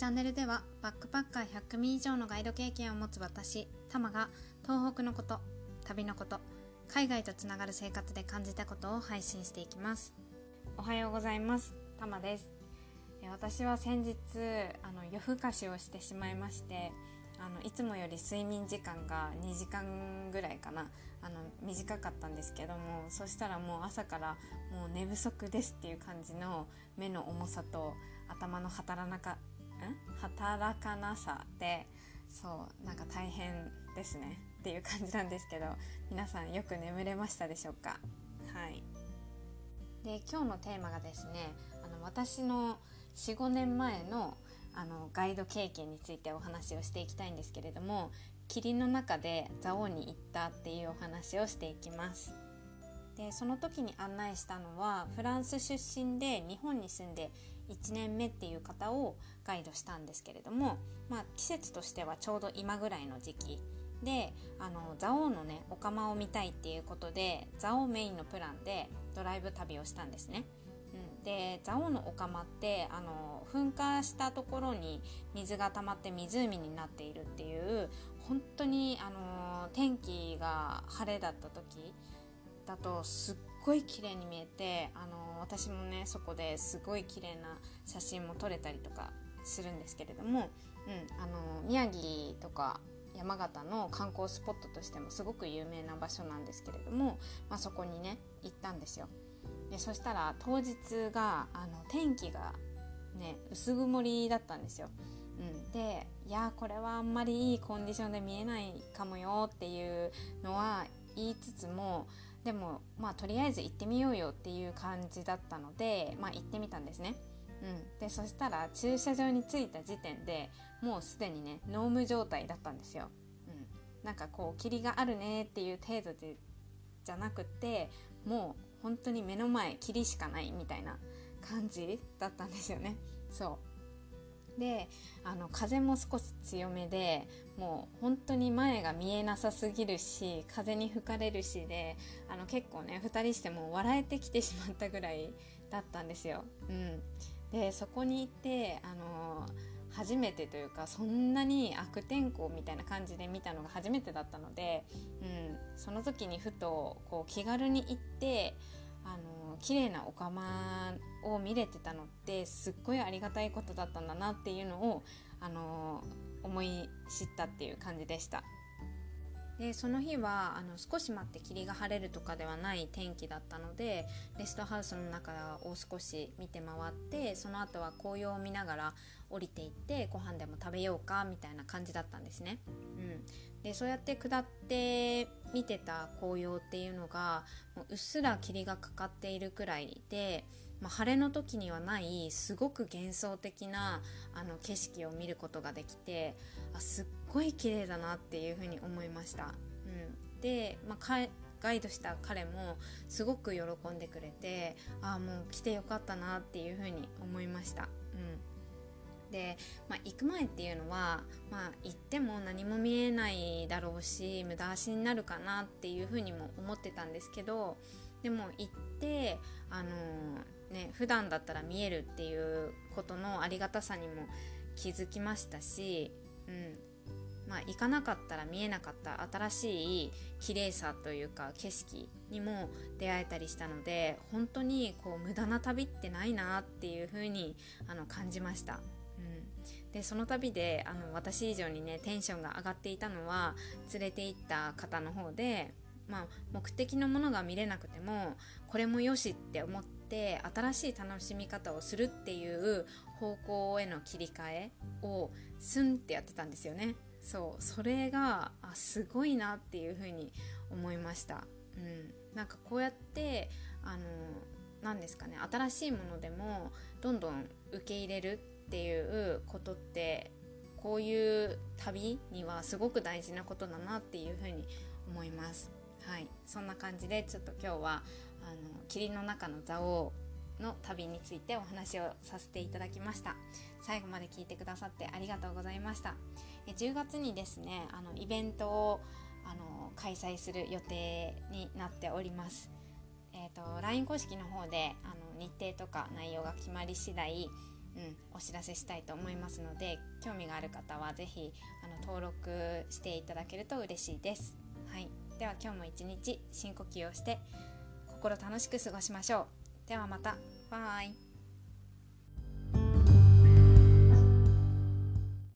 チャンネルではバックパッカー100組以上のガイド経験を持つ私タマが東北のこと旅のこと海外とつながる生活で感じたことを配信していきます。おはようございます。タマです。私は先日あの夜更かしをしてしまいましてあのいつもより睡眠時間が2時間ぐらいかな。あの短かったんですけどもそしたらもう朝からもう寝不足ですっていう感じの目の重さと頭の働なか働かなさでそうなんか大変ですねっていう感じなんですけど皆さんよく眠れましたでしょうか？はいで今日のテーマがですねあの私の45年前のあのガイド経験についてお話をしていきたいんですけれども霧の中で蔵王に行ったっていうお話をしていきます。でその時に案内したのはフランス出身で日本に住んで1年目っていう方をガイドしたんですけれども、まあ、季節としてはちょうど今ぐらいの時期。であの蔵王のねお釜を見たいっていうことで蔵王メインのプランでドライブ旅をしたんですね。うん、で蔵王のお釜ってあの噴火したところに水が溜まって湖になっているっていう本当にあの天気が晴れだった時だとすっごい綺麗に見えてあの私もねそこですごい綺麗な写真も撮れたりとかするんですけれども、うん、あの宮城とか山形の観光スポットとしてもすごく有名な場所なんですけれども、まあ、そこにね行ったんですよ。でそしたら当日があの天気がね薄曇りだったんですよ。うん、でいやこれはあんまりいいコンディションで見えないかもよっていうのは言いつつもでもまあとりあえず行ってみようよっていう感じだったのでまあ行ってみたんですね。うん、でそしたら駐車場に着いた時点でもうすでにねノーム状態だったんですよ。うん、なんかこう霧があるねっていう程度でじゃなくてもう本当に目の前霧しかないみたいな感じだったんですよね。そうであの風も少し強めでもう本当に前が見えなさすぎるし風に吹かれるしであの結構ね2人しても笑えてきてしまったぐらいだったんですよ。うん、でそこに行ってあの初めてというかそんなに悪天候みたいな感じで見たのが初めてだったので、うん、その時にふとこう気軽に行ってあの綺麗なお釜を見れてたのってすっごいありがたいことだったんだなっていうのをあの思い知ったっていう感じでした。でその日はあの少し待って霧が晴れるとかではない天気だったのでレストハウスの中を少し見て回ってその後は紅葉を見ながら降りていってご飯でも食べようかみたいな感じだったんですね。うん、でそうやって下って見てた紅葉っていうのがもううっすら霧がかかっているくらいで、まあ、晴れの時にはないすごく幻想的なあの景色を見ることができてあすっごい綺麗だなっていうふうに思いました。うん、で、まあガイドした彼もすごく喜んでくれてああもう来てよかったなっていうふうに思いました。うんで、まあ、行く前っていうのは、まあ、行っても何も見えないだろうし無駄足になるかなっていうふうにも思ってたんですけどでも行ってあのね普段だったら見えるっていうことのありがたさにも気づきましたし、うんまあ、行かなかったら見えなかった新しい綺麗さというか景色にも出会えたりしたので本当にこう無駄な旅ってないなっていうふうにあの感じました。うん、でその度であの私以上にねテンションが上がっていたのは連れて行った方の方で、まあ、目的のものが見れなくてもこれもよしって思って新しい楽しみ方をするっていう方向への切り替えをスンってやってたんですよね。そうそれがあすごいなっていうふうに思いました。うん、なんかこうやってあの何ですかね新しいものでもどんどん受け入れるっていうことってこういう旅にはすごく大事なことだなっていうふうに思います。はい、そんな感じでちょっと今日はあの霧の中の蔵王の旅についてお話をさせていただきました。最後まで聞いてくださってありがとうございました。え10月にですねあのイベントをあの開催する予定になっております。えーと、LINE 公式の方であの日程とか内容が決まり次第うん、お知らせしたいと思いますので興味がある方は是非登録していただけると嬉しいです。では今日も一日深呼吸をして心楽しく過ごしましょう。ではまた。バイ。